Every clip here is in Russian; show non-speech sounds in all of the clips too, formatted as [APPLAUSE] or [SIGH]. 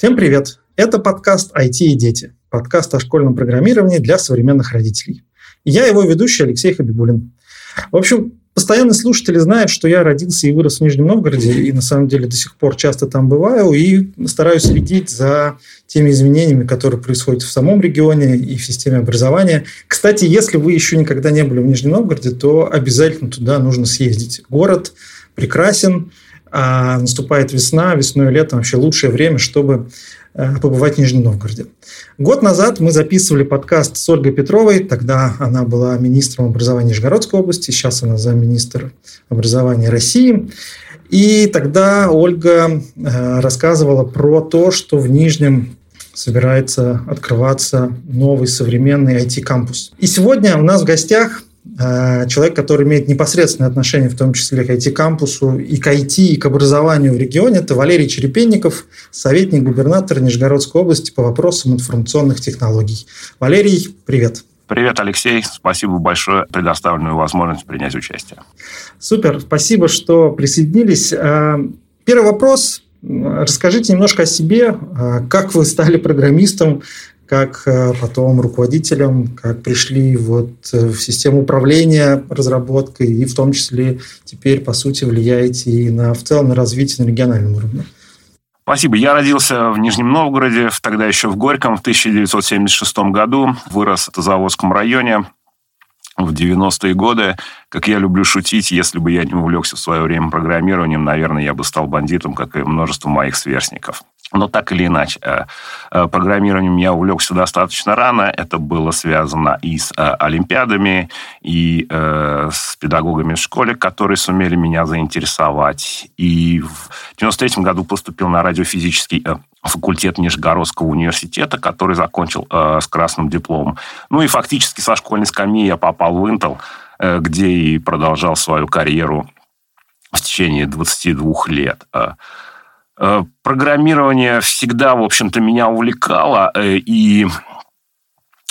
Всем привет! Это подкаст «IT и дети», подкаст о школьном программировании для современных родителей. я его ведущий Алексей Хабибулин. В общем, постоянные слушатели знают, что я родился и вырос в Нижнем Новгороде, и на самом деле до сих пор часто там бываю, и стараюсь следить за теми изменениями, которые происходят в самом регионе и в системе образования. Кстати, если вы еще никогда не были в Нижнем Новгороде, то обязательно туда нужно съездить. Город прекрасен, а наступает весна, весной и летом вообще лучшее время, чтобы э, побывать в Нижнем Новгороде. Год назад мы записывали подкаст с Ольгой Петровой, тогда она была министром образования Нижегородской области, сейчас она замминистр образования России. И тогда Ольга э, рассказывала про то, что в Нижнем собирается открываться новый современный IT-кампус. И сегодня у нас в гостях человек, который имеет непосредственное отношение, в том числе к IT-кампусу и к IT, и к образованию в регионе, это Валерий Черепенников, советник губернатора Нижегородской области по вопросам информационных технологий. Валерий, привет. Привет, Алексей. Спасибо большое за предоставленную возможность принять участие. Супер. Спасибо, что присоединились. Э, первый вопрос. Расскажите немножко о себе. Э, как вы стали программистом? Как э, потом руководителем, как пришли вот э, в систему управления разработкой, и в том числе теперь, по сути, влияете и на, в целом на развитие на региональном уровне. Спасибо. Я родился в Нижнем Новгороде, тогда еще в Горьком, в 1976 году. Вырос в Тазоводском районе в 90-е годы. Как я люблю шутить, если бы я не увлекся в свое время программированием, наверное, я бы стал бандитом, как и множество моих сверстников. Но так или иначе, э, э, программированием я увлекся достаточно рано. Это было связано и с э, олимпиадами, и с педагогами в школе, которые сумели меня заинтересовать. И в 93 году поступил на радиофизический факультет Нижегородского университета, который закончил с красным дипломом. Ну и фактически со школьной скамьи я попал в Intel, где и продолжал свою карьеру в течение 22 лет. Э, программирование всегда, в общем-то, меня увлекало, э, и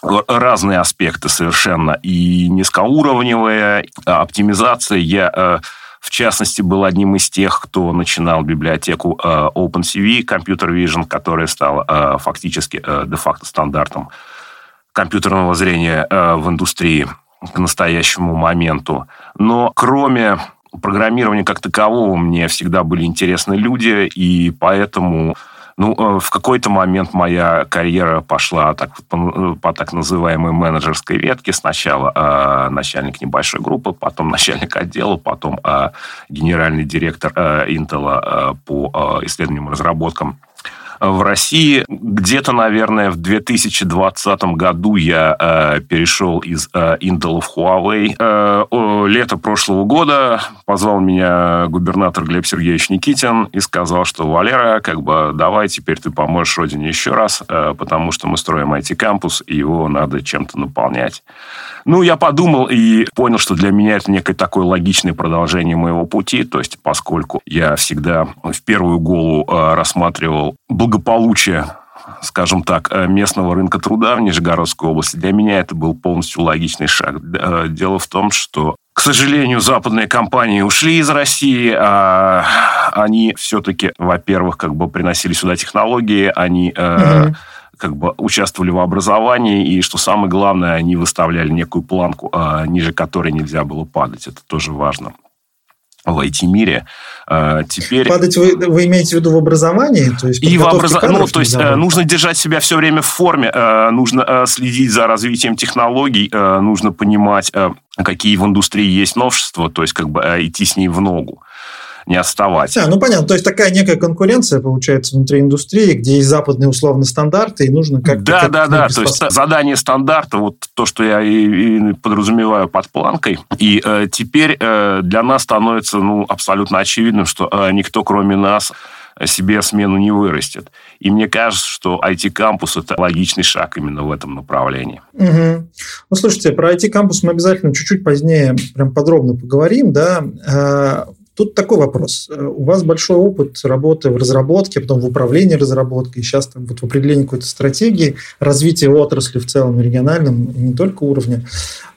разные аспекты совершенно, и низкоуровневая оптимизация. Я, э, в частности, был одним из тех, кто начинал библиотеку OpenCV, Computer Vision, которая стала фактически де-факто стандартом компьютерного зрения в индустрии к настоящему моменту. Но кроме программирования как такового мне всегда были интересны люди, и поэтому ну, э, в какой-то момент моя карьера пошла так, по, по так называемой менеджерской ветке. Сначала э, начальник небольшой группы, потом [LAUGHS] начальник отдела, потом э, генеральный директор э, Intel э, по э, исследованиям и разработкам в России. Где-то, наверное, в 2020 году я э, перешел из э, Intel в Huawei. Э, лето прошлого года позвал меня губернатор Глеб Сергеевич Никитин и сказал, что Валера, как бы давай теперь ты поможешь родине еще раз, э, потому что мы строим IT-кампус, и его надо чем-то наполнять. Ну, я подумал и понял, что для меня это некое такое логичное продолжение моего пути, то есть поскольку я всегда в первую голову э, рассматривал благополучие скажем так, э, местного рынка труда в Нижегородской области, для меня это был полностью логичный шаг. Э, дело в том, что к сожалению, западные компании ушли из России, а они все-таки, во-первых, как бы приносили сюда технологии, они угу как бы участвовали в образовании, и, что самое главное, они выставляли некую планку, а, ниже которой нельзя было падать. Это тоже важно в IT-мире. А, теперь... Падать вы, вы имеете в виду в образовании? То есть и в образовании. Ну, то есть э, нужно держать себя все время в форме, э, нужно э, следить за развитием технологий, нужно понимать, какие в индустрии есть новшества, то есть как бы идти с ней в ногу не отставать. А, ну понятно, то есть такая некая конкуренция получается внутри индустрии, где есть западные условные стандарты, и нужно как-то... Да, как да, да, то есть задание стандарта, вот то, что я и, и подразумеваю под планкой, и э, теперь э, для нас становится ну, абсолютно очевидным, что э, никто, кроме нас, себе смену не вырастет. И мне кажется, что IT-кампус – это логичный шаг именно в этом направлении. Угу. Ну, слушайте, про IT-кампус мы обязательно чуть-чуть позднее прям подробно поговорим. Да? Э, тут такой вопрос. У вас большой опыт работы в разработке, потом в управлении разработкой, сейчас там вот в определении какой-то стратегии, развития отрасли в целом региональном, не только уровня.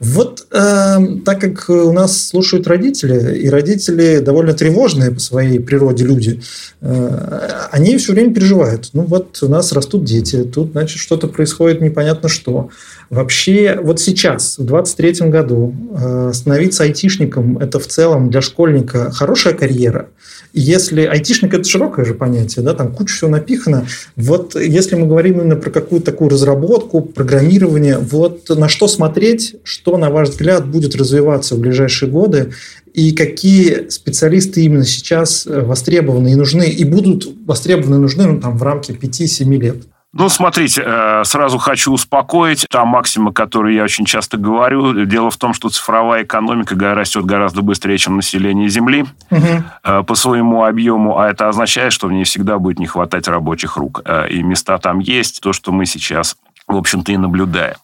Вот э, так как у нас слушают родители, и родители довольно тревожные по своей природе люди, э, они все время переживают. Ну вот у нас растут дети, тут, значит, что-то происходит непонятно что. Вообще, вот сейчас, в 23 году, э, становиться айтишником – это в целом для школьника хорошая карьера. Если айтишник – это широкое же понятие, да, там куча всего напихано. Вот если мы говорим именно про какую-то такую разработку, программирование, вот на что смотреть, что, на ваш взгляд, будет развиваться в ближайшие годы, и какие специалисты именно сейчас э, востребованы и нужны, и будут востребованы и нужны ну, там, в рамке 5-7 лет? Ну, смотрите, э, сразу хочу успокоить. Та максима, которую я очень часто говорю, дело в том, что цифровая экономика растет гораздо быстрее, чем население Земли угу. по своему объему, а это означает, что в ней всегда будет не хватать рабочих рук. И места там есть, то, что мы сейчас, в общем-то, и наблюдаем.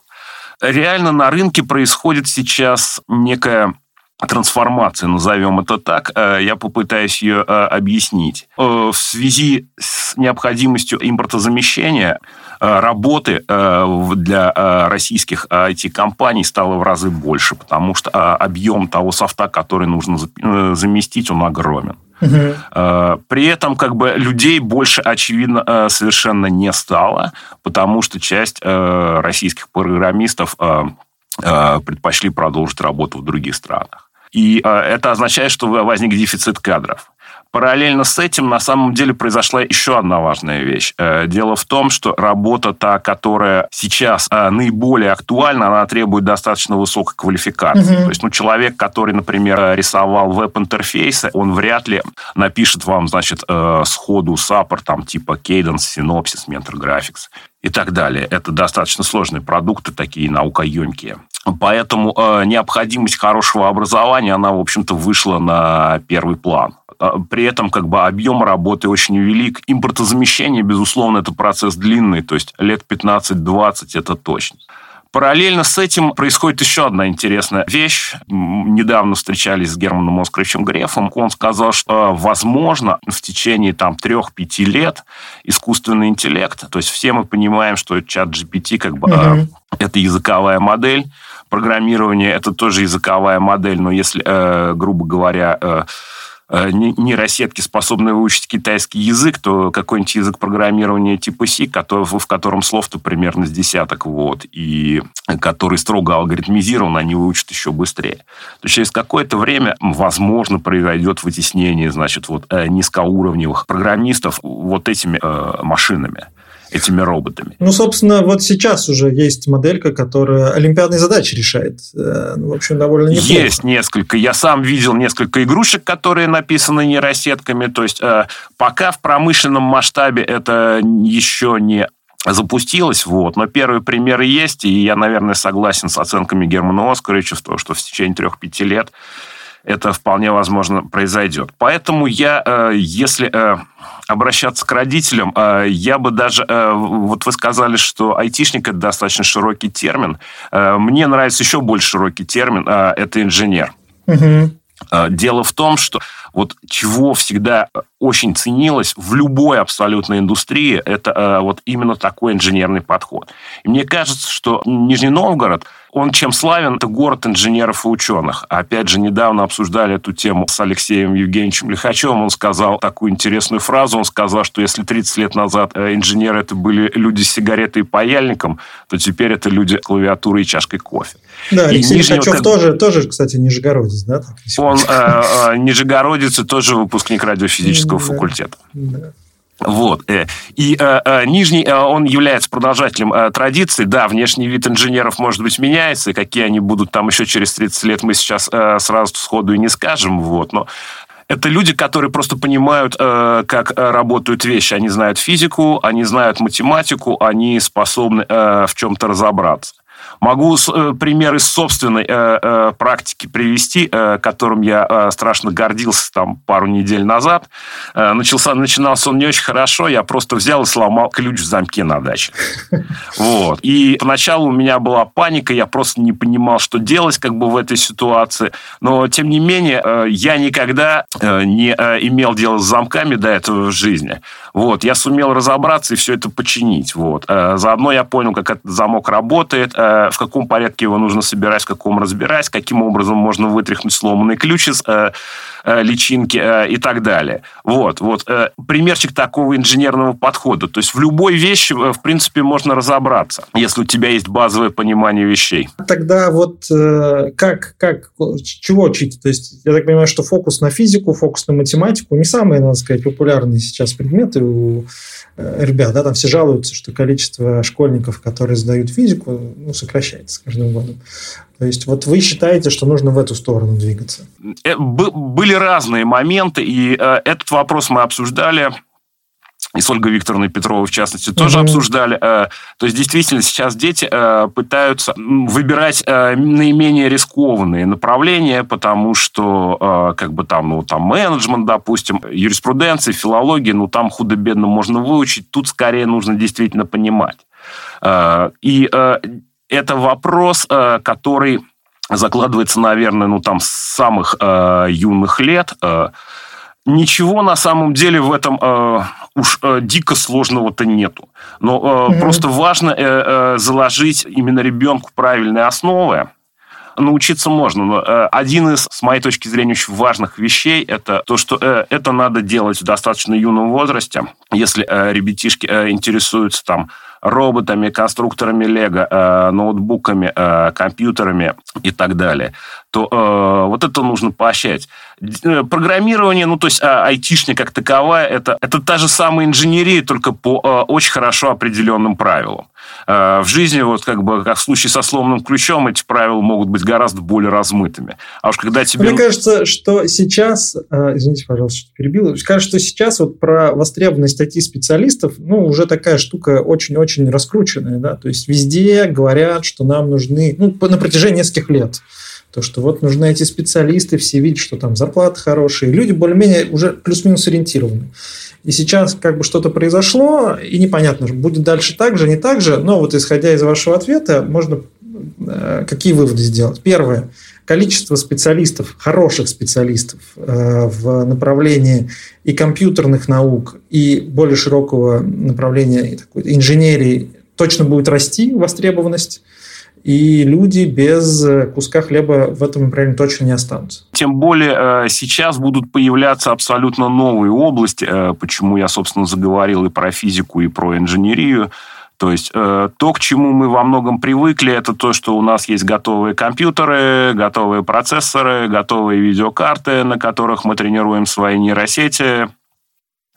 Реально на рынке происходит сейчас некая трансформации, назовем это так, э, я попытаюсь ее э, объяснить. Э, в связи с необходимостью импортозамещения работы для российских IT-компаний стало в разы больше, потому что объем того софта, который нужно заместить, он огромен. Угу. При этом как бы людей больше, очевидно, совершенно не стало, потому что часть российских программистов предпочли продолжить работу в других странах. И а, это означает, что возник дефицит кадров. Параллельно с этим на самом деле произошла еще одна важная вещь. Э, дело в том, что работа та, которая сейчас э, наиболее актуальна, она требует достаточно высокой квалификации. Угу. То есть, ну, человек, который, например, рисовал веб-интерфейсы, он вряд ли напишет вам, значит, э, сходу саппорт, там, типа Cadence, Synopsys, Mentor Graphics и так далее. Это достаточно сложные продукты, такие наукоемкие. Поэтому э, необходимость хорошего образования, она, в общем-то, вышла на первый план. А, при этом как бы объем работы очень велик. Импортозамещение, безусловно, это процесс длинный, то есть лет 15-20 это точно. Параллельно с этим происходит еще одна интересная вещь. Недавно встречались с Германом Оскаровичем Грефом. Он сказал, что, возможно, в течение там, 3-5 лет искусственный интеллект, то есть все мы понимаем, что чат GPT как бы mm-hmm. это языковая модель, программирование это тоже языковая модель, но если, э, грубо говоря, Э, нейросетки, способные выучить китайский язык, то какой-нибудь язык программирования типа C, в котором слов-то примерно с десяток, вот, и который строго алгоритмизирован, они выучат еще быстрее. То через какое-то время, возможно, произойдет вытеснение, значит, вот э, низкоуровневых программистов вот этими э, машинами этими роботами. Ну, собственно, вот сейчас уже есть моделька, которая олимпиадные задачи решает. Э, ну, в общем, довольно неплохо. Есть несколько. Я сам видел несколько игрушек, которые написаны нейросетками. То есть, э, пока в промышленном масштабе это еще не запустилось, вот. Но первые примеры есть, и я, наверное, согласен с оценками Германа Оскаровича в том, что в течение трех-пяти лет это вполне возможно произойдет. Поэтому я, э, если э, обращаться к родителям, э, я бы даже... Вот вы сказали, что айтишник – это достаточно широкий термин. Мне нравится еще больше широкий термин – это инженер. Угу. Дело в том, что вот чего всегда очень ценилось в любой абсолютной индустрии, это вот именно такой инженерный подход. И мне кажется, что Нижний Новгород – он чем славен? Это город инженеров и ученых. Опять же, недавно обсуждали эту тему с Алексеем Евгеньевичем Лихачевым. Он сказал такую интересную фразу. Он сказал, что если 30 лет назад э, инженеры это были люди с сигаретой и паяльником, то теперь это люди с клавиатурой и чашкой кофе. Да, Алексей и Лихачев тоже, тоже, кстати, нижегородец, да? Он э, э, нижегородец и тоже выпускник радиофизического факультета. Да. Вот. Э, и э, э, Нижний, э, он является продолжателем э, традиции. Да, внешний вид инженеров, может быть, меняется, и какие они будут там еще через 30 лет, мы сейчас э, сразу сходу и не скажем. Вот. Но это люди, которые просто понимают, э, как работают вещи. Они знают физику, они знают математику, они способны э, в чем-то разобраться. Могу э, пример из собственной э, э, практики привести, которым я страшно гордился там пару недель назад. Начался, начинался он не очень хорошо, я просто взял и сломал ключ в замке на даче. [LAUGHS] Вот. И поначалу у меня была паника, я просто не понимал, что делать как бы в этой ситуации. Но, тем не менее, я никогда не имел дело с замками до этого в жизни. Вот. Я сумел разобраться и все это починить. Вот. Заодно я понял, как этот замок работает, в каком порядке его нужно собирать, в каком разбирать, каким образом можно вытряхнуть сломанный ключ из личинки и так далее. Вот. Вот. Примерчик такого инженерного подхода. То есть в любой вещи, в принципе, можно разобраться, если у тебя есть базовое понимание вещей. Тогда вот как, как, чего учить? То есть я так понимаю, что фокус на физику, фокус на математику не самые, надо сказать, популярные сейчас предметы у э, ребят. Да, там все жалуются, что количество школьников, которые сдают физику, ну, сокращается с каждым годом. То есть вот вы считаете, что нужно в эту сторону двигаться? Э, были разные моменты, и э, этот вопрос мы обсуждали и с Ольгой Викторовной Петровой, в частности, тоже mm-hmm. обсуждали. Э, то есть, действительно, сейчас дети пытаются выбирать наименее рискованные направления, потому что, как бы там, ну, там, менеджмент, допустим, юриспруденция, филология, ну, там худо-бедно можно выучить, тут скорее нужно действительно понимать. И это вопрос, который закладывается, наверное, ну, там, с самых юных лет, ничего на самом деле в этом э, уж э, дико сложного-то нету. Но э, mm-hmm. просто важно э, э, заложить именно ребенку правильные основы. Научиться можно, но э, один из, с моей точки зрения, очень важных вещей это то, что э, это надо делать в достаточно юном возрасте. Если э, ребятишки э, интересуются там роботами, конструкторами Лего, э, ноутбуками, э, компьютерами и так далее, то э, вот это нужно поощрять. Э, программирование, ну, то есть а, айтишня как таковая, это, это та же самая инженерия, только по э, очень хорошо определенным правилам. Э, в жизни, вот как бы, как в случае со сломанным ключом, эти правила могут быть гораздо более размытыми. А уж когда тебе... Мне кажется, что сейчас, э, извините, пожалуйста, что перебил, кажется, что сейчас вот про востребованность IT-специалистов, ну, уже такая штука очень-очень раскрученная, да, то есть везде говорят, что нам нужны, ну, на протяжении нескольких лет, то, что вот нужны эти специалисты, все видят, что там зарплаты хорошие, люди более-менее уже плюс-минус ориентированы. И сейчас как бы что-то произошло, и непонятно, будет дальше так же, не так же, но вот исходя из вашего ответа, можно э, какие выводы сделать? Первое. Количество специалистов, хороших специалистов э, в направлении и компьютерных наук, и более широкого направления такой, инженерии точно будет расти востребованность и люди без э, куска хлеба в этом направлении точно не останутся. Тем более э, сейчас будут появляться абсолютно новые области, э, почему я, собственно, заговорил и про физику, и про инженерию. То есть то, к чему мы во многом привыкли, это то, что у нас есть готовые компьютеры, готовые процессоры, готовые видеокарты, на которых мы тренируем свои нейросети,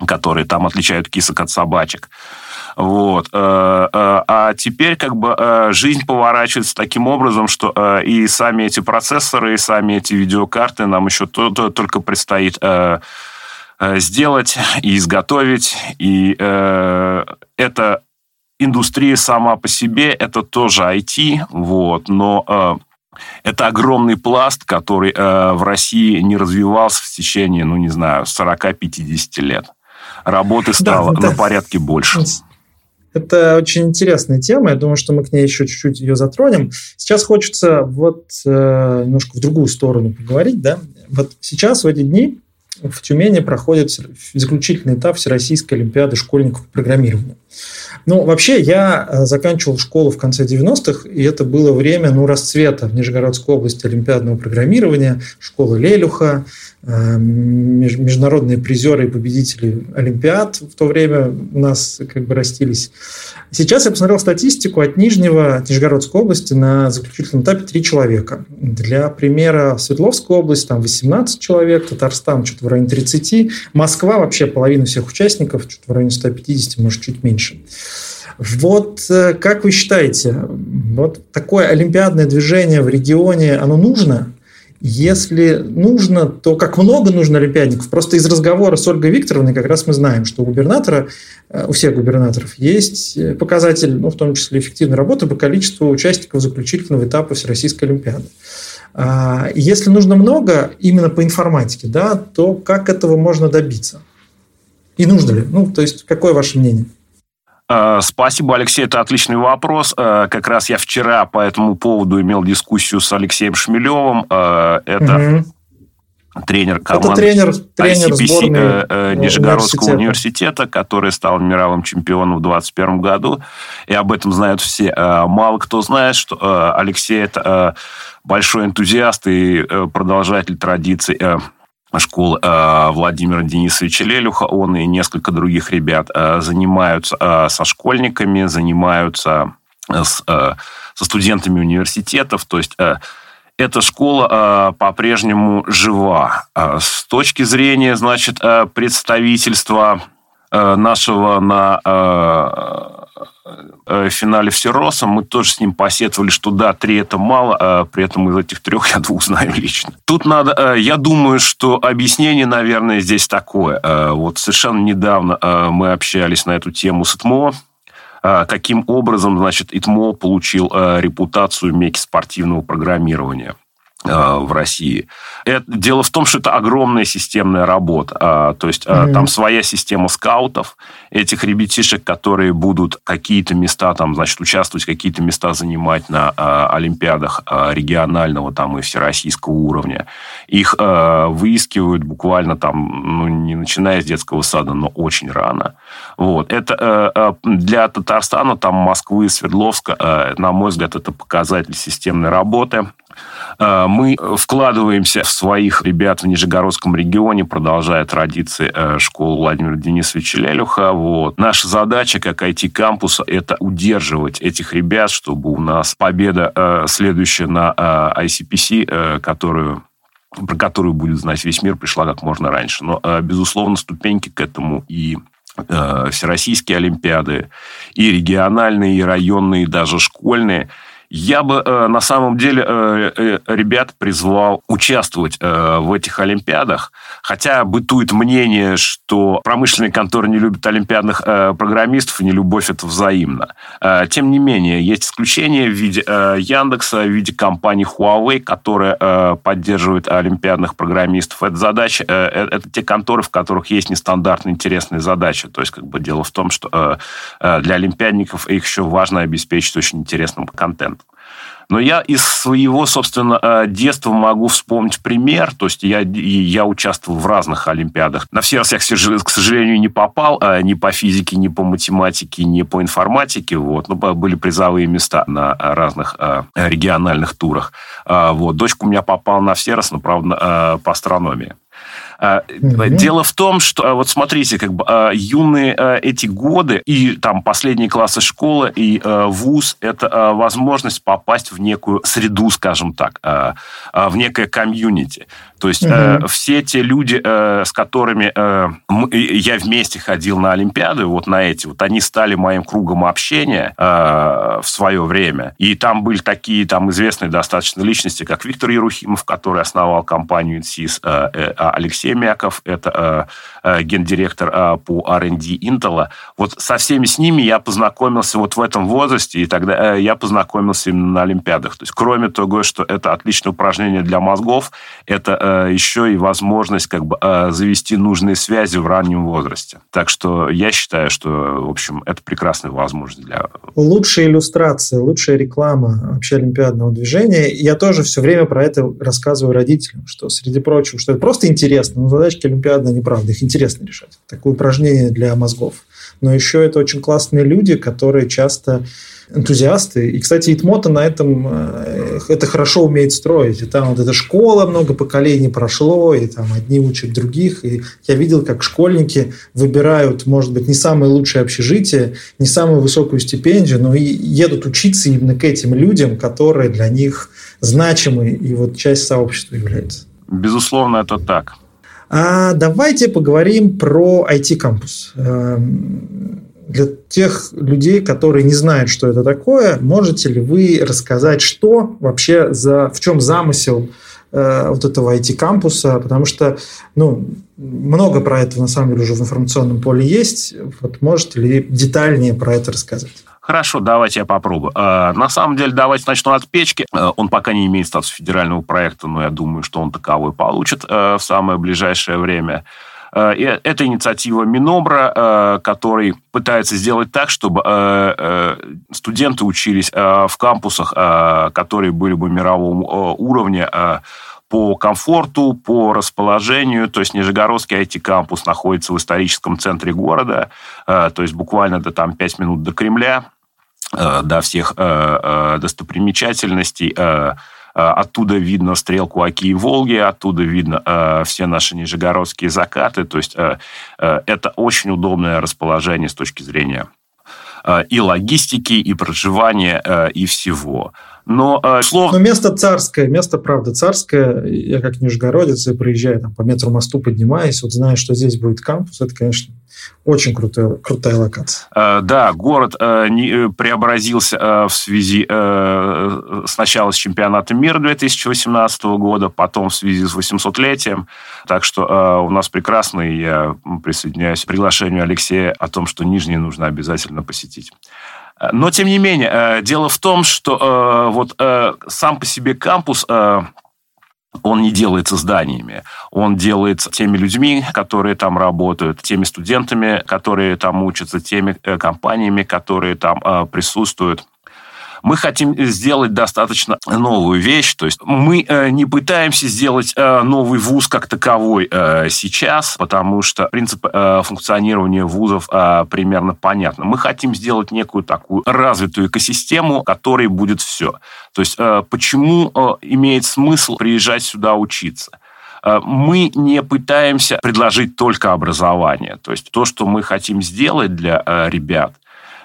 которые там отличают кисок от собачек. Вот. Э, э, а теперь как бы э, жизнь поворачивается таким образом, что и сами эти процессоры, и сами эти видеокарты нам еще только предстоит сделать и изготовить. И эта индустрия сама по себе, это тоже IT, вот, но это огромный пласт, который в России не развивался в течение, ну, не знаю, 40-50 лет. Работы стало да, на да. порядке больше. Это очень интересная тема. Я думаю, что мы к ней еще чуть-чуть ее затронем. Сейчас хочется вот э, немножко в другую сторону поговорить. Да? Вот сейчас, в эти дни, в Тюмени проходит заключительный этап Всероссийской Олимпиады школьников по программированию. Ну, вообще, я э, заканчивал школу в конце 90-х, и это было время ну, расцвета в Нижегородской области олимпиадного программирования, школа Лелюха, международные призеры и победители Олимпиад в то время у нас как бы растились. Сейчас я посмотрел статистику от Нижнего, от Нижегородской области на заключительном этапе 3 человека. Для примера Свердловская область там 18 человек, Татарстан что-то в районе 30, Москва вообще половина всех участников, что-то в районе 150, может, чуть меньше. Вот э, как вы считаете, вот такое олимпиадное движение в регионе, оно нужно? Если нужно, то как много нужно олимпиадников? Просто из разговора с Ольгой Викторовной как раз мы знаем, что у губернатора, э, у всех губернаторов есть э, показатель, ну, в том числе эффективной работы по количеству участников заключительного этапа Всероссийской Олимпиады. А, если нужно много именно по информатике, да, то как этого можно добиться? И нужно ли? Ну, то есть, какое ваше мнение? А, спасибо, Алексей, это отличный вопрос. А, как раз я вчера по этому поводу имел дискуссию с Алексеем Шмелевым. Это угу. тренер команды это тренер, тренер ICPC э, э, Нижегородского университета. университета, который стал мировым чемпионом в 2021 году. И об этом знают все. Мало кто знает, что Алексей – это большой энтузиаст и э, продолжатель традиций э, школы э, Владимира Денисовича Лелюха. Он и несколько других ребят занимаются со школьниками, занимаются с, со студентами университетов. То есть эта школа по-прежнему жива. С точки зрения, значит, представительства нашего на Э, финале Всероса, мы тоже с ним посетовали, что да, три это мало, а при этом из этих трех я двух знаю лично. Тут надо, э, я думаю, что объяснение, наверное, здесь такое. Э, вот совершенно недавно мы общались на эту тему с ИТМО, каким образом, значит, ИТМО получил репутацию меки спортивного программирования. Э, в России. Это, дело в том, что это огромная системная работа. А, то есть mm-hmm. там своя система скаутов, этих ребятишек, которые будут какие-то места, там, значит, участвовать, какие-то места занимать на а, олимпиадах а, регионального там, и всероссийского уровня. Их выискивают буквально там, ну, не начиная с детского сада, но очень рано. Вот. Это для Татарстана, там, Москвы, Свердловска, на мой взгляд, это показатель системной работы мы вкладываемся в своих ребят в Нижегородском регионе, продолжая традиции э, школы Владимира Денисовича Лелюха. Вот. Наша задача как IT-кампуса – это удерживать этих ребят, чтобы у нас победа э, следующая на ICPC, которую про которую будет знать весь мир, пришла как можно раньше. Но, безусловно, ступеньки к этому и всероссийские олимпиады, и региональные, и районные, и даже школьные – я бы э, на самом деле э, э, ребят призвал участвовать в этих Олимпиадах, хотя бытует мнение, что промышленные конторы не любят олимпиадных программистов, и не любовь это взаимно. Тем не менее, есть исключения в виде Яндекса, в виде компании Huawei, которая поддерживает олимпиадных программистов. Это задача, это те конторы, в которых есть нестандартные интересные задачи. То есть, как бы дело в том, что для олимпиадников их еще важно обеспечить очень интересным контентом. Но я из своего, собственно, э, детства могу вспомнить пример. То есть я, я участвовал в разных олимпиадах. На все всех, к сожалению, не попал. А ни по физике, ни по математике, ни по информатике. Вот. Но были призовые места на разных э, региональных турах. А, вот. Дочка у меня попала на все раз, но, правда, э, по астрономии. Mm-hmm. Дело в том, что а, вот смотрите, как бы а, юные эти годы и там последние классы школы и вуз это возможность попасть в некую среду, скажем так, в некое комьюнити. То есть угу. все те люди, с которыми я вместе ходил на Олимпиады, вот на эти, вот они стали моим кругом общения в свое время. И там были такие там известные достаточно личности, как Виктор Ерухимов, который основал компанию «Инсис», Алексей Мяков, это э, э, гендиректор э, по R&D Intel. Вот со всеми с ними я познакомился вот в этом возрасте, и тогда э, я познакомился именно на Олимпиадах. То есть, кроме того, что это отличное упражнение для мозгов, это э, еще и возможность как бы э, завести нужные связи в раннем возрасте. Так что я считаю, что, в общем, это прекрасная возможность для... Лучшая иллюстрация, лучшая реклама вообще олимпиадного движения. Я тоже все время про это рассказываю родителям, что, среди прочего, что это просто интересно, но задачки Олимпиады, неправда, их интересно решать. Такое упражнение для мозгов. Но еще это очень классные люди, которые часто энтузиасты. И, кстати, Итмота на этом э, это хорошо умеет строить. И там вот эта школа много поколений прошло, и там одни учат других. И я видел, как школьники выбирают, может быть, не самое лучшее общежитие, не самую высокую стипендию, но и едут учиться именно к этим людям, которые для них значимы и вот часть сообщества является. Безусловно, это так. А давайте поговорим про IT-кампус. Для тех людей, которые не знают, что это такое, можете ли вы рассказать, что вообще за, в чем замысел э, вот этого IT-кампуса, потому что, ну, много про это, на самом деле, уже в информационном поле есть. Вот можете ли детальнее про это рассказать? Хорошо, давайте я попробую. Э, на самом деле, давайте начну от печки. Э, он пока не имеет статуса федерального проекта, но я думаю, что он таковой получит в самое ближайшее время. Это инициатива Минобра, который пытается сделать так, чтобы студенты учились в кампусах, которые были бы мирового уровня, по комфорту, по расположению. То есть Нижегородский IT-кампус находится в историческом центре города, то есть буквально до там 5 минут до Кремля. Э, до всех э, э, достопримечательностей. Оттуда видно стрелку Оки и Волги, оттуда видно все наши нижегородские закаты. То есть это очень удобное расположение с точки зрения и логистики, и проживания, и всего. Но, словно... Но место царское, место, правда, царское. Я как нижегородец, я проезжаю там, по метру мосту, поднимаюсь, вот знаю, что здесь будет кампус, это, конечно, очень крутая, крутая локация. Э, да, город э, не, э, преобразился э, в связи э, сначала с чемпионатом мира 2018 года, потом в связи с 800-летием. Так что э, у нас прекрасно, и я присоединяюсь к приглашению Алексея о том, что Нижний нужно обязательно посетить. Но, тем не менее, дело в том, что вот сам по себе кампус он не делается зданиями, он делается теми людьми, которые там работают, теми студентами, которые там учатся, теми э, компаниями, которые там э, присутствуют. Мы хотим сделать достаточно новую вещь, то есть мы э, не пытаемся сделать э, новый вуз как таковой э, сейчас, потому что принцип функционирования вузов примерно понятно. Мы хотим сделать некую такую развитую экосистему, которой будет все. То есть почему имеет смысл приезжать сюда учиться? мы не пытаемся предложить только образование. То есть то, что мы хотим сделать для ребят, Э,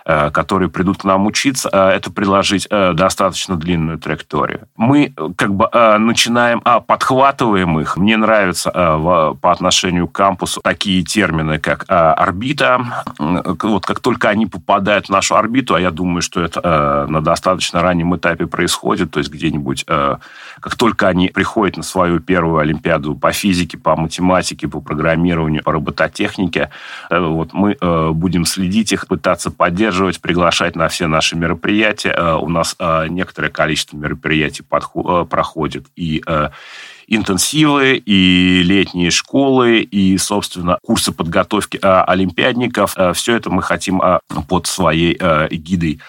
которые придут к нам учиться, э, это предложить э, достаточно длинную траекторию. Мы как бы начинаем, а, подхватываем их. Мне нравятся по отношению к кампусу такие термины, как орбита. Вот как только они попадают в нашу орбиту, а я думаю, что это на достаточно раннем этапе происходит, то есть где-нибудь, как только они приходят на свою первую Олимпиаду по физике, по математике, по программированию, по робототехнике, вот мы будем следить их, пытаться поддерживать поддерживать, приглашать на все наши мероприятия. Э, у нас э, некоторое количество мероприятий э, проходит. И интенсивы, и летние школы, и, собственно, курсы подготовки олимпиадников. Все это мы хотим под своей эгидой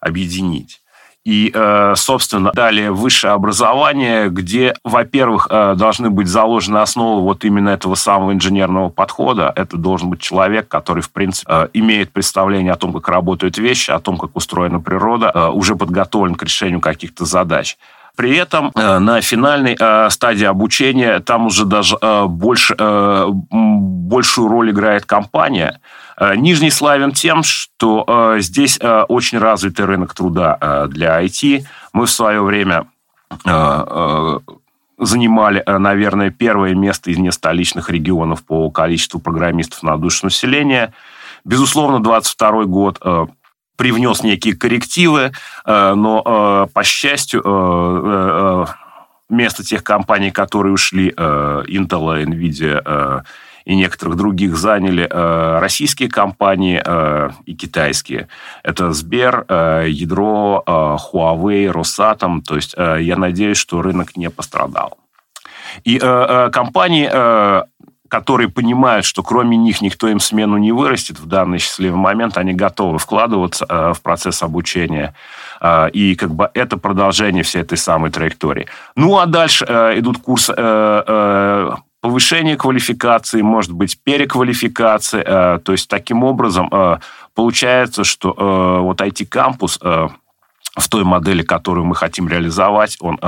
объединить. И, э, собственно, далее высшее образование, где, во-первых, э, должны быть заложены основы вот именно этого самого инженерного подхода. Это должен быть человек, который, в принципе, э, имеет представление о том, как работают вещи, о том, как устроена природа, уже подготовлен к решению каких-то задач. При этом на финальной стадии обучения там уже даже больше, большую роль играет компания – Нижний славен тем, что э, здесь э, очень развитый рынок труда для IT. Мы в свое время занимали, наверное, первое место из нестоличных регионов по количеству программистов на душу населения. Безусловно, 22 год привнес некие коррективы, но, по счастью, место тех компаний, которые ушли, Intel, Nvidia, и некоторых других заняли э, российские компании э, и китайские. Это Сбер, э, Ядро, Huawei, Росатом. То есть я надеюсь, что рынок не пострадал. И компании которые понимают, что кроме них никто им смену не вырастет в данный счастливый момент, они готовы вкладываться э, в процесс обучения. Э, и как бы это продолжение всей этой самой траектории. Ну, а дальше э, идут курсы повышение квалификации, может быть, переквалификация. Э, то есть, таким образом, э, получается, что э, вот IT-кампус в той модели, которую мы хотим реализовать, он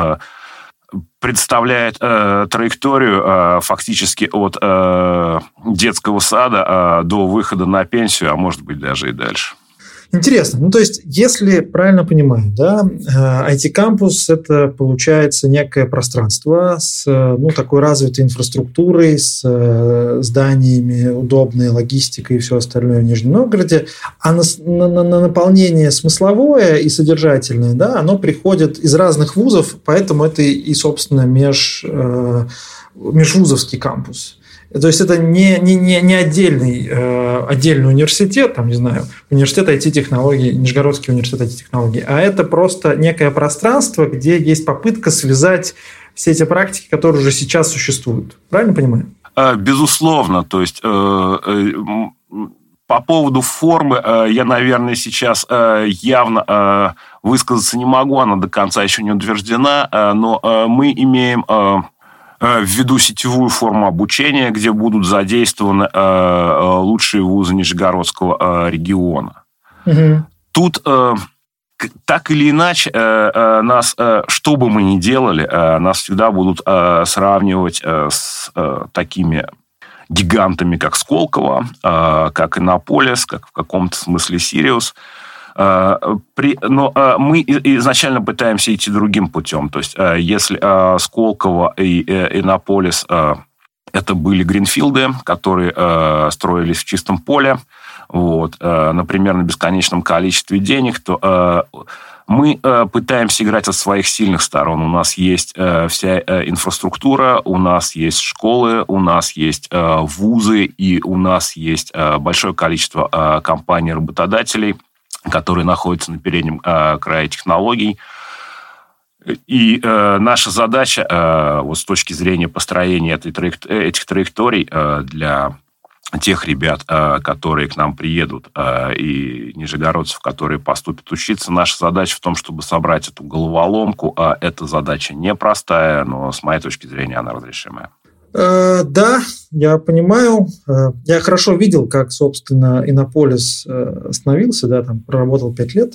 представляет э, траекторию э, фактически от э, детского сада э, до выхода на пенсию, а может быть даже и дальше. Интересно. Ну, то есть, если правильно понимаю, да, IT-кампус э, – это, получается, некое пространство с, ну, такой развитой инфраструктурой, с э, зданиями, удобной логистикой и все остальное в Нижнем Новгороде, а на, на, на наполнение смысловое и содержательное, да, оно приходит из разных вузов, поэтому это и, собственно, меж, э, межвузовский кампус. То есть это не, не, не, не отдельный, э, отдельный университет, там, не знаю, университет IT-технологий, Нижегородский университет IT-технологий, а это просто некое пространство, где есть попытка связать все эти практики, которые уже сейчас существуют. Правильно понимаю? Э, безусловно. То есть э, э, по поводу формы э, я, наверное, сейчас э, явно э, высказаться не могу, она до конца еще не утверждена, но мы имеем... Э, введу сетевую форму обучения, где будут задействованы э, э, лучшие вузы Нижегородского региона. Угу. Тут так или иначе, нас, что бы мы ни делали, нас всегда будут сравнивать с такими гигантами, как Сколково, как Иннополис, как в каком-то смысле Сириус – при, но э, мы изначально пытаемся идти другим путем. То есть, э, если Сколково и Иннополис это были гринфилды, которые строились в чистом поле, вот, например, на бесконечном количестве денег, то мы пытаемся играть от своих сильных сторон. У нас есть вся инфраструктура, у нас есть школы, у нас есть вузы, и у нас есть большое количество компаний-работодателей – которые находятся на переднем э, крае технологий. И э, наша задача э, вот с точки зрения построения этой траек... этих траекторий э, для тех ребят, э, которые к нам приедут, э, и нижегородцев, которые поступят учиться, наша задача в том, чтобы собрать эту головоломку. А эта задача непростая, но с моей точки зрения она разрешимая. Э, да, я понимаю. Э, я хорошо видел, как, собственно, Иннополис э, остановился, да, там проработал пять лет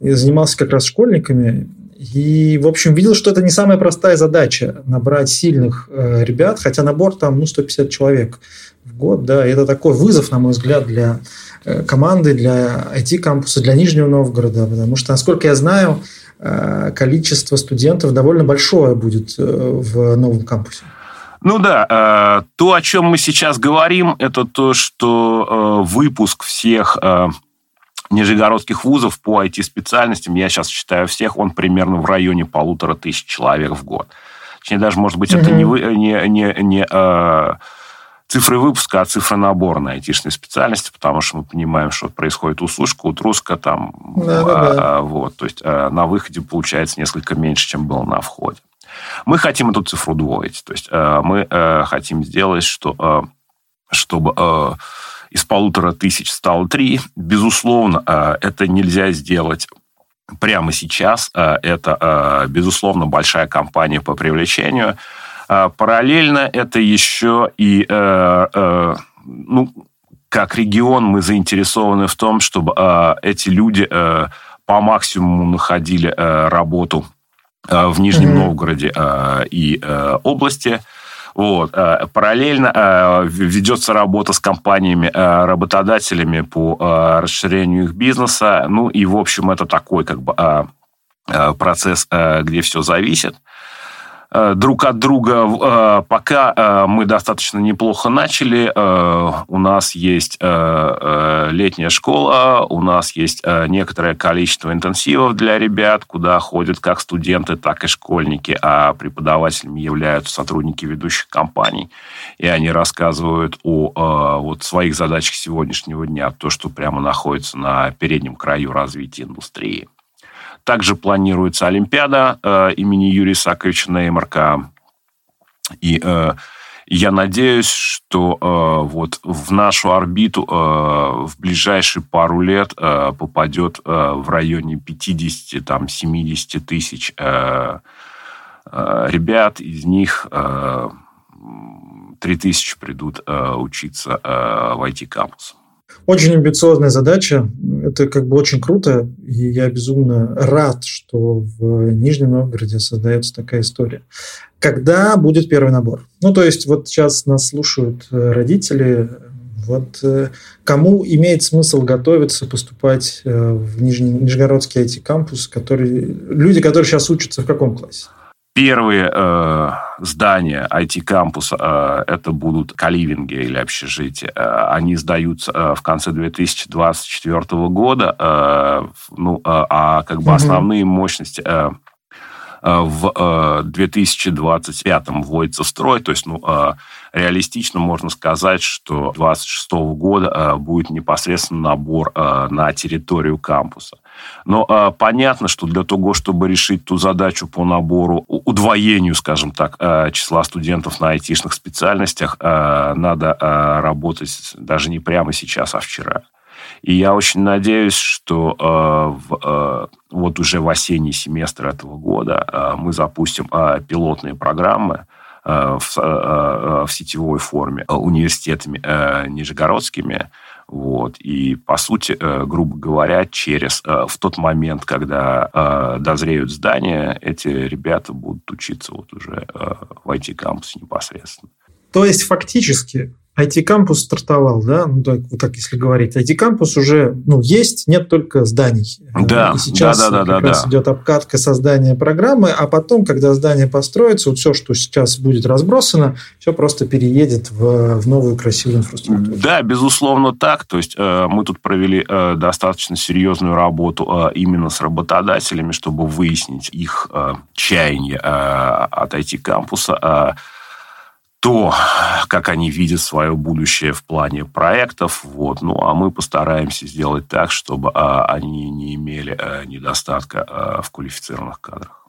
занимался как раз школьниками. И, в общем, видел, что это не самая простая задача набрать сильных ребят, хотя набор там, ну, 150 человек в год, да, и это такой вызов, на мой взгляд, для команды, для IT-кампуса, для Нижнего Новгорода, потому что, насколько я знаю, количество студентов довольно большое будет в новом кампусе. Ну да, э, то, о чем мы сейчас говорим, это то, что э, выпуск всех э, нижегородских вузов по IT-специальностям, я сейчас считаю всех, он примерно в районе полутора тысяч человек в год. Точнее, даже, может быть, это не, не, не, не цифры выпуска, а цифры набора на айтишные специальности, потому что мы понимаем, что происходит услушка, утруска, там, да, да, да. вот, то есть на выходе получается несколько меньше, чем было на входе. Мы хотим эту цифру удвоить. То есть э, мы э, хотим сделать, что, э, чтобы из полутора тысяч стало три. Безусловно, это нельзя сделать прямо сейчас. Это, безусловно, большая кампания по привлечению. Параллельно это еще и, ну, как регион мы заинтересованы в том, чтобы эти люди по максимуму находили работу в Нижнем mm-hmm. Новгороде э, и э, области. Вот. Параллельно ведется работа с компаниями, работодателями по расширению их бизнеса. Ну и, в общем, это такой как бы процесс, где все зависит. Э, друг от друга. Э, пока э, мы достаточно неплохо начали. У нас есть летняя школа, у нас есть некоторое количество интенсивов для ребят, куда ходят как студенты, так и школьники, а преподавателями являются сотрудники ведущих компаний. И они рассказывают о вот, своих задачах сегодняшнего дня, то, что прямо находится на переднем краю развития индустрии. Также планируется Олимпиада э, имени Юрия Исаковича Неймарка. И э, я надеюсь, что э, вот в нашу орбиту э, в ближайшие пару лет э, попадет э, в районе 50-70 тысяч э, э, ребят. Из них э, 3 тысячи придут э, учиться э, в IT-кампус. Очень амбициозная задача. Это как бы очень круто. И я безумно рад, что в Нижнем Новгороде создается такая история. Когда будет первый набор? Ну, то есть вот сейчас нас слушают э, родители, Вот э, кому имеет смысл готовиться, поступать э, в Нижний, Нижегородский IT-кампус, который, люди, которые сейчас учатся в каком классе? Первые э, здания IT-кампуса э, это будут каливинги или общежития. Э, они сдаются э, в конце 2024 года. Э, ну, э, а как бы угу. основные мощности э, э в 2025 э, вводится в строй. То есть, ну, э, реалистично можно сказать, что 2026 года будет непосредственно набор на территорию кампуса. Но а, понятно, что для того, чтобы решить ту задачу по набору, удвоению, скажем так, а, числа студентов на айтишных специальностях, а, надо а, работать даже не прямо сейчас, а вчера. И я очень надеюсь, что э, в, э, вот уже в осенний семестр этого года э, мы запустим э, пилотные программы э, в, э, в сетевой форме университетами э, нижегородскими, вот. И, по сути, э, грубо говоря, через э, в тот момент, когда э, дозреют здания, эти ребята будут учиться вот уже в IT-кампусе непосредственно. То есть, фактически, IT-кампус стартовал, да? Ну, так, вот так, если говорить. IT-кампус уже ну, есть, нет только зданий. Да, и сейчас да, да, да, как да, раз да. идет обкатка создания программы, а потом, когда здание построится, вот все, что сейчас будет разбросано, все просто переедет в, в новую красивую инфраструктуру. Да, безусловно так. То есть э, мы тут провели э, достаточно серьезную работу э, именно с работодателями, чтобы выяснить их э, чаяние э, от IT-кампуса. Э, то, как они видят свое будущее в плане проектов. Вот. Ну, а мы постараемся сделать так, чтобы а, они не имели а, недостатка а, в квалифицированных кадрах.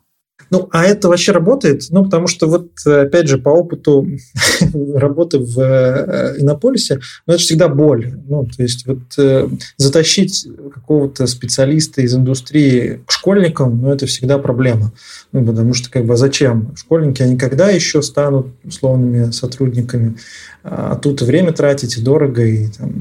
Ну, а это вообще работает? Ну, потому что вот, опять же, по опыту [LAUGHS] работы в э, Иннополисе, ну, это всегда боль. Ну, то есть вот э, затащить какого-то специалиста из индустрии к школьникам, ну, это всегда проблема. Ну, потому что, как бы, зачем? Школьники, они когда еще станут условными сотрудниками? А тут время тратить, и дорого, и там,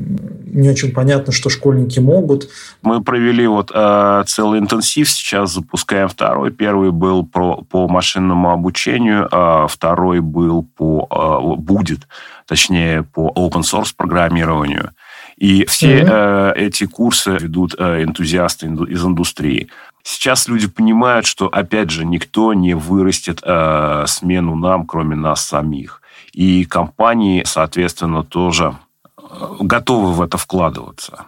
не очень понятно, что школьники могут. Мы провели вот э, целый интенсив, сейчас запускаем второй. Первый был про, по машинному обучению, а второй был по, э, будет, точнее, по open source программированию. И все mm-hmm. э, эти курсы ведут э, энтузиасты из индустрии. Сейчас люди понимают, что, опять же, никто не вырастет э, смену нам, кроме нас самих. И компании, соответственно, тоже э, готовы в это вкладываться.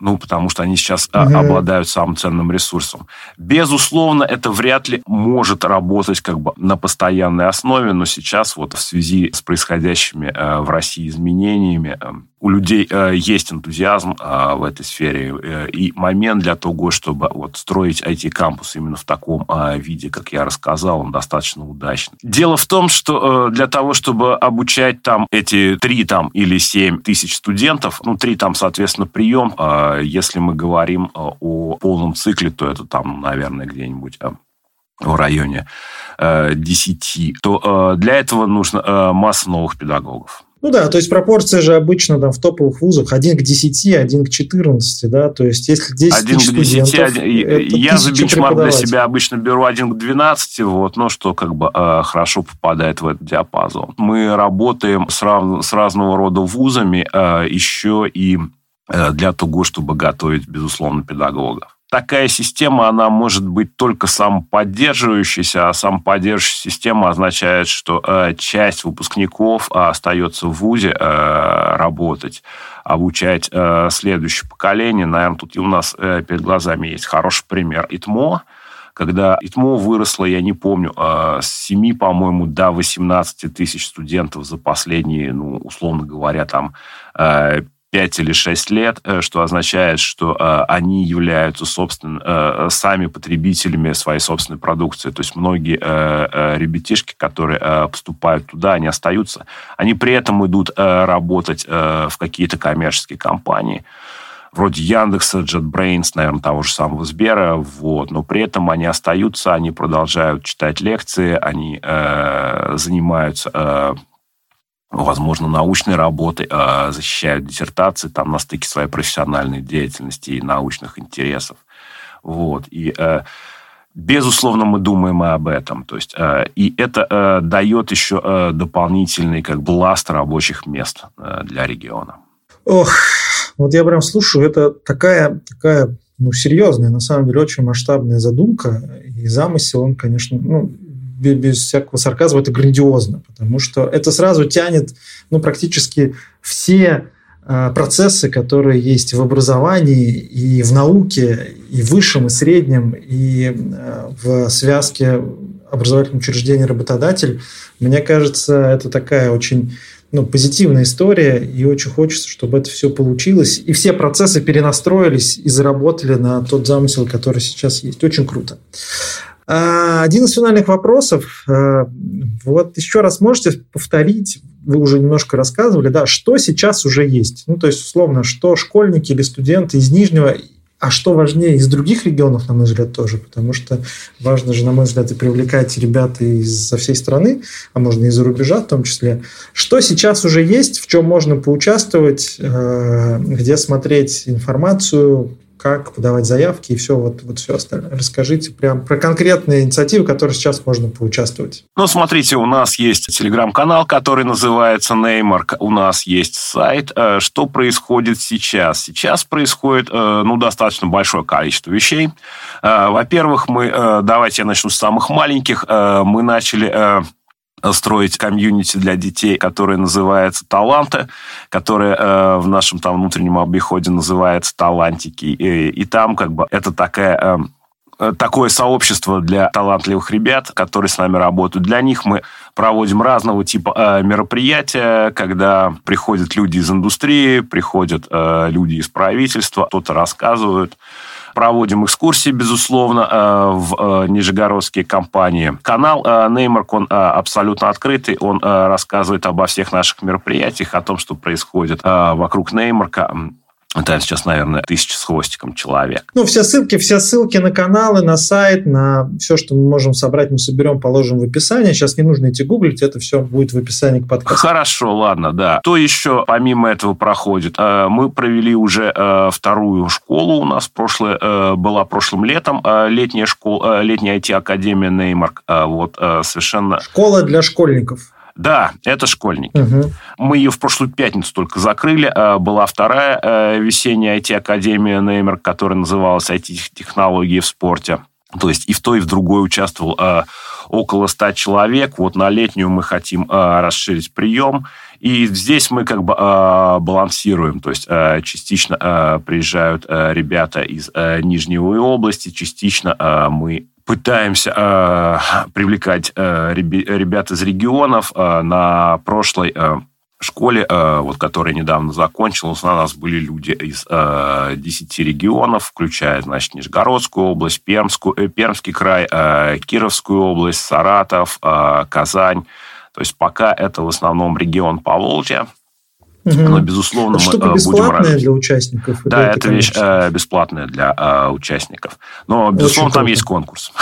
Ну, потому что они сейчас угу. обладают самым ценным ресурсом. Безусловно, это вряд ли может работать как бы на постоянной основе, но сейчас вот в связи с происходящими э, в России изменениями у людей э, есть энтузиазм э, в этой сфере э, и момент для того, чтобы вот строить IT-кампус именно в таком э, виде, как я рассказал, он достаточно удачный. Дело в том, что э, для того, чтобы обучать там эти три там или семь тысяч студентов, ну три там, соответственно, прием, э, если мы говорим э, о полном цикле, то это там, наверное, где-нибудь э, в районе э, 10, то э, для этого нужно э, масса новых педагогов. Ну да, то есть пропорция же обычно там в топовых вузах 1 к 10, 1 к 14, да, то есть если 10 1 к 10, один, я за бенчмарк для себя обычно беру 1 к 12, вот, но что как бы э, хорошо попадает в этот диапазон. Мы работаем с, рав, с разного рода вузами э, еще и э, для того, чтобы готовить, безусловно, педагогов такая система, она может быть только самоподдерживающейся, а самоподдерживающая система означает, что э, часть выпускников э, остается в ВУЗе э, работать, обучать э, следующее поколение. Наверное, тут и у нас э, перед глазами есть хороший пример ИТМО, когда ИТМО выросло, я не помню, э, с 7, по-моему, до 18 тысяч студентов за последние, ну, условно говоря, там э, 5 или 6 лет, э, что означает, что э, они являются, собственно, э, сами потребителями своей собственной продукции. То есть многие ребятишки, которые поступают туда, они остаются. Они при этом идут работать в какие-то коммерческие компании, вроде Яндекса, JetBrains, наверное, того же самого Сбера, вот, но при этом они остаются, они продолжают читать лекции, они э, занимаются возможно, научной работы, а, защищают диссертации там на стыке своей профессиональной деятельности и научных интересов. Вот. И э, Безусловно, мы думаем и об этом. То есть, э, и это э, дает еще дополнительный как бы, ласт рабочих мест для региона. Ох, вот я прям слушаю, это такая, такая ну, серьезная, на самом деле, очень масштабная задумка. И замысел, он, конечно, ну, без всякого сарказма, это грандиозно, потому что это сразу тянет ну, практически все а, процессы, которые есть в образовании и в науке, и в высшем, и среднем, и а, в связке образовательного учреждения работодатель, мне кажется, это такая очень ну, позитивная история, и очень хочется, чтобы это все получилось. И все процессы перенастроились и заработали на тот замысел, который сейчас есть. Очень круто. А, один из финальных вопросов. А, вот еще раз можете повторить, вы уже немножко рассказывали, да, что сейчас уже есть? Ну, то есть, условно, что школьники или студенты из Нижнего а что важнее, из других регионов, на мой взгляд, тоже, потому что важно же, на мой взгляд, и привлекать ребят из-за всей страны, а можно и из-за рубежа в том числе. Что сейчас уже есть, в чем можно поучаствовать, э, где смотреть информацию, как подавать заявки и все вот, вот все остальное. Расскажите прям про конкретные инициативы, которые сейчас можно поучаствовать. Ну, смотрите, у нас есть телеграм-канал, который называется Неймарк, у нас есть сайт. Э, что происходит сейчас? Сейчас происходит, э, ну, достаточно большое количество вещей. Э, во-первых, мы, давайте я начну с самых маленьких, мы начали строить комьюнити для детей, которое называется «Таланты», которое э, в нашем там внутреннем обиходе называется «Талантики». И, и там как бы это такая... Э, такое сообщество для талантливых ребят, которые с нами работают. Для них мы проводим разного типа э, мероприятия, когда приходят люди из индустрии, приходят э, люди из правительства, кто-то рассказывает проводим экскурсии, безусловно, э, в э, нижегородские компании. Канал э, Неймарк, он абсолютно открытый, он рассказывает обо всех наших мероприятиях, о том, что происходит вокруг Неймарка. Это сейчас, наверное, тысяча с хвостиком человек. Ну, все ссылки, все ссылки на каналы, на сайт, на все, что мы можем собрать, мы соберем, положим в описание. Сейчас не нужно идти гуглить, это все будет в описании к подкасту. Хорошо, ладно, да. Что еще помимо этого проходит? Э, мы провели уже э, вторую школу у нас прошлое, э, была прошлым летом, летняя школа, летняя IT-академия Неймарк. Вот совершенно... Школа для школьников. Да, это школьники. Угу. Мы ее в прошлую пятницу только закрыли. А, была вторая э, весенняя IT-академия Неймер, которая называлась IT-технологии в спорте. То есть и в той, и в другой участвовал а, около 100 человек. Вот на летнюю мы хотим а, расширить прием. И здесь мы как бы балансируем. То есть частично приезжают ребята из Нижней области, частично мы пытаемся э, привлекать э, ребят из регионов. Э, на прошлой э, школе, э, вот, которая недавно закончилась, у нас были люди из э, 10 регионов, включая, значит, Нижегородскую область, Пермскую, э, Пермский край, э, Кировскую область, Саратов, э, Казань. То есть пока это в основном регион Поволжья. Угу. Но, безусловно, это мы э, будем рады. для участников? Да, это, это вещь э, бесплатная для э, участников. Но, безусловно, Очень там круто. есть конкурс.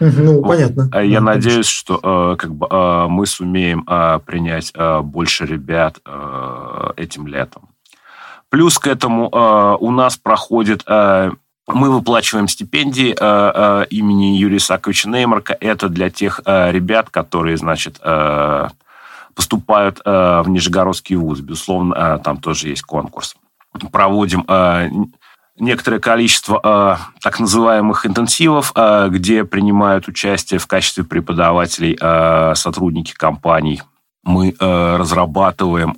Ну, вот. понятно. Э, я ну, надеюсь, что э, как бы, э, мы сумеем э, принять э, больше ребят э, этим летом. Плюс к этому э, у нас проходит... Э, мы выплачиваем стипендии э, э, имени Юрия Исаковича Неймарка. Это для тех э, ребят, которые, значит, э, поступают э, в Нижегородский вуз. Безусловно, э, там тоже есть конкурс. Проводим э, некоторое количество так называемых интенсивов, где принимают участие в качестве преподавателей сотрудники компаний. Мы разрабатываем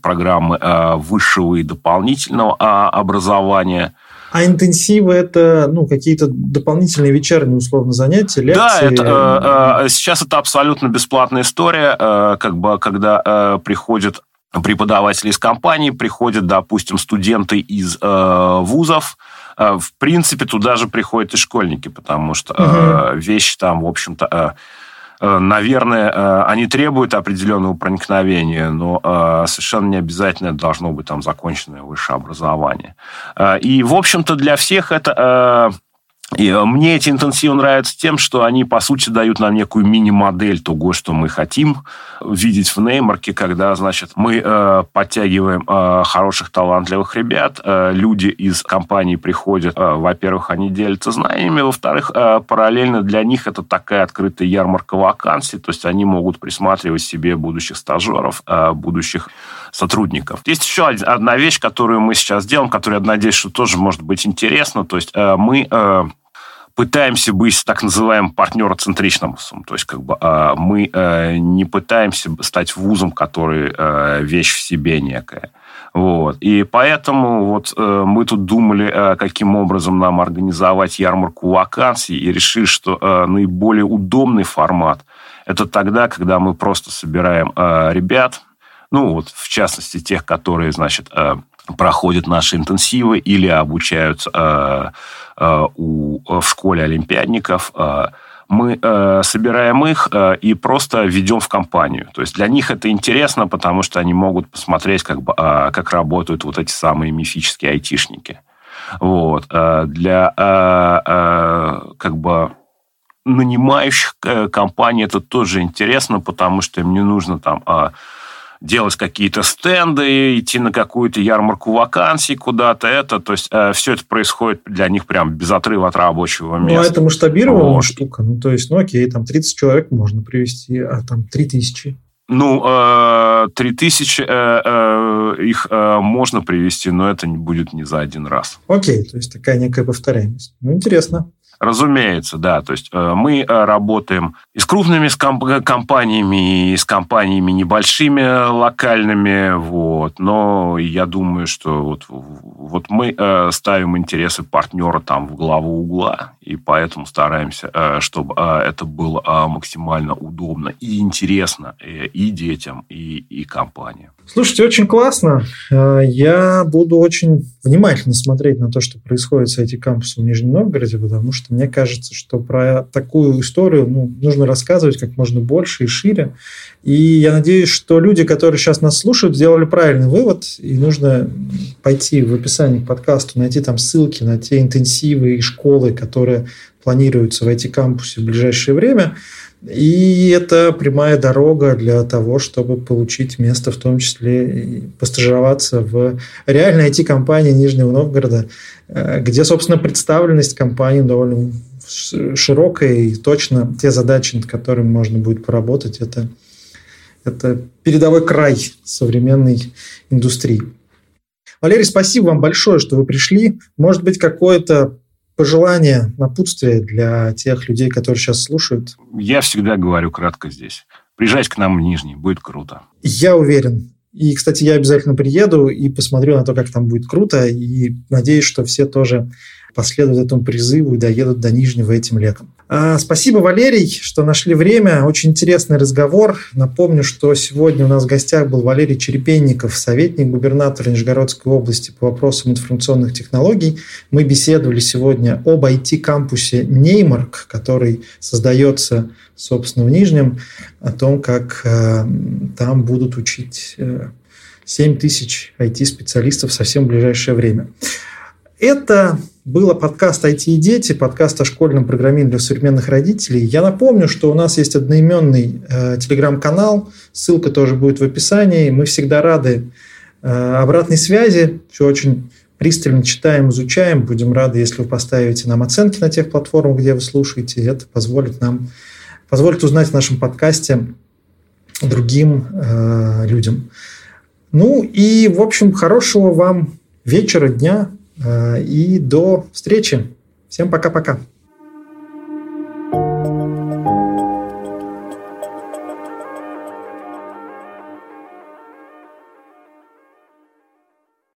программы высшего и дополнительного образования – а интенсивы это ну, какие-то дополнительные вечерние условно занятия, лекции? Да, это, э, э, сейчас это абсолютно бесплатная история, э, как бы, когда э, приходят преподаватели из компании, приходят, допустим, студенты из э, вузов, э, в принципе, туда же приходят и школьники, потому что э, угу. вещи там, в общем-то, э, Э, наверное, э, они требуют определенного проникновения, но э, совершенно не обязательно должно быть там законченное высшее образование. И, в общем-то, для всех это и э, мне эти интенсивы нравятся тем, что они, по сути, дают нам некую мини-модель того, что мы хотим видеть в Неймарке, когда, значит, мы э, подтягиваем э, хороших, талантливых ребят, э, люди из компании приходят, э, во-первых, они делятся знаниями, во-вторых, э, параллельно для них это такая открытая ярмарка вакансий, то есть они могут присматривать себе будущих стажеров, э, будущих сотрудников. Есть еще одна вещь, которую мы сейчас делаем, которая, я надеюсь, что тоже может быть интересно. То есть э, мы э, пытаемся быть так называемым партнероцентричным вузом. То есть как бы э, мы не пытаемся стать вузом, который вещь в себе некая. Вот. И поэтому вот э, мы тут думали, э, каким образом нам организовать ярмарку вакансий, и решили, что э, наиболее удобный формат – это тогда, когда мы просто собираем э, ребят, ну вот в частности тех, которые, значит, э, проходят наши интенсивы или обучаются э, э, у, в школе олимпиадников, мы э, собираем их э, и просто ведем в компанию. То есть для них это интересно, потому что они могут посмотреть, как, э, как работают вот эти самые мифические айтишники. Вот. Э, для э, э, как бы нанимающих э, компаний это тоже интересно, потому что им не нужно там... Э, делать какие-то стенды, идти на какую-то ярмарку вакансий куда-то, это, то есть э, все это происходит для них прям без отрыва от рабочего места. Ну, это масштабированная вот. штука, ну, то есть, ну, окей, там 30 человек можно привести, а там 3000. Ну, 3000 э, э, их можно привести, но это не будет не за один раз. Окей, то есть такая некая повторяемость. Ну, интересно. Разумеется, да. То есть э, мы э, работаем и с крупными компаниями, и с компаниями небольшими, локальными, вот. Но я думаю, что вот, вот мы э, ставим интересы партнера там в главу угла, и поэтому стараемся, чтобы это было максимально удобно и интересно и детям, и, и компаниям. Слушайте, очень классно. Я буду очень внимательно смотреть на то, что происходит с этим кампусом в Нижнем Новгороде, потому что мне кажется, что про такую историю ну, нужно рассказывать как можно больше и шире. И я надеюсь, что люди, которые сейчас нас слушают, сделали правильный вывод, и нужно пойти в описании к подкасту, найти там ссылки на те интенсивы и школы, которые планируются в эти кампусе в ближайшее время. И это прямая дорога для того, чтобы получить место, в том числе и постажироваться в реальной IT-компании Нижнего Новгорода, э, где, собственно, представленность компании довольно широкая и точно те задачи, над которыми можно будет поработать, это, это передовой край современной индустрии. Валерий, спасибо вам большое, что вы пришли. Может быть, какое-то пожелание, напутствие для тех людей, которые сейчас слушают? Я всегда говорю кратко здесь. Приезжайте к нам в Нижний, будет круто. Я уверен. И, кстати, я обязательно приеду и посмотрю на то, как там будет круто. И надеюсь, что все тоже последуют этому призыву и доедут до Нижнего этим летом. А, спасибо, Валерий, что нашли время. Очень интересный разговор. Напомню, что сегодня у нас в гостях был Валерий Черепенников, советник губернатора Нижегородской области по вопросам информационных технологий. Мы беседовали сегодня об IT-кампусе Неймарк, который создается, собственно, в Нижнем, о том, как э, там будут учить э, 7 тысяч IT-специалистов совсем в ближайшее время. Это было подкаст «IT и дети», подкаст о школьном программировании для современных родителей. Я напомню, что у нас есть одноименный э, телеграм-канал, ссылка тоже будет в описании. Мы всегда рады э, обратной связи, все очень пристально читаем, изучаем. Будем рады, если вы поставите нам оценки на тех платформах, где вы слушаете. Это позволит нам позволит узнать в нашем подкасте другим э, людям. Ну и, в общем, хорошего вам вечера, дня, и до встречи. Всем пока-пока.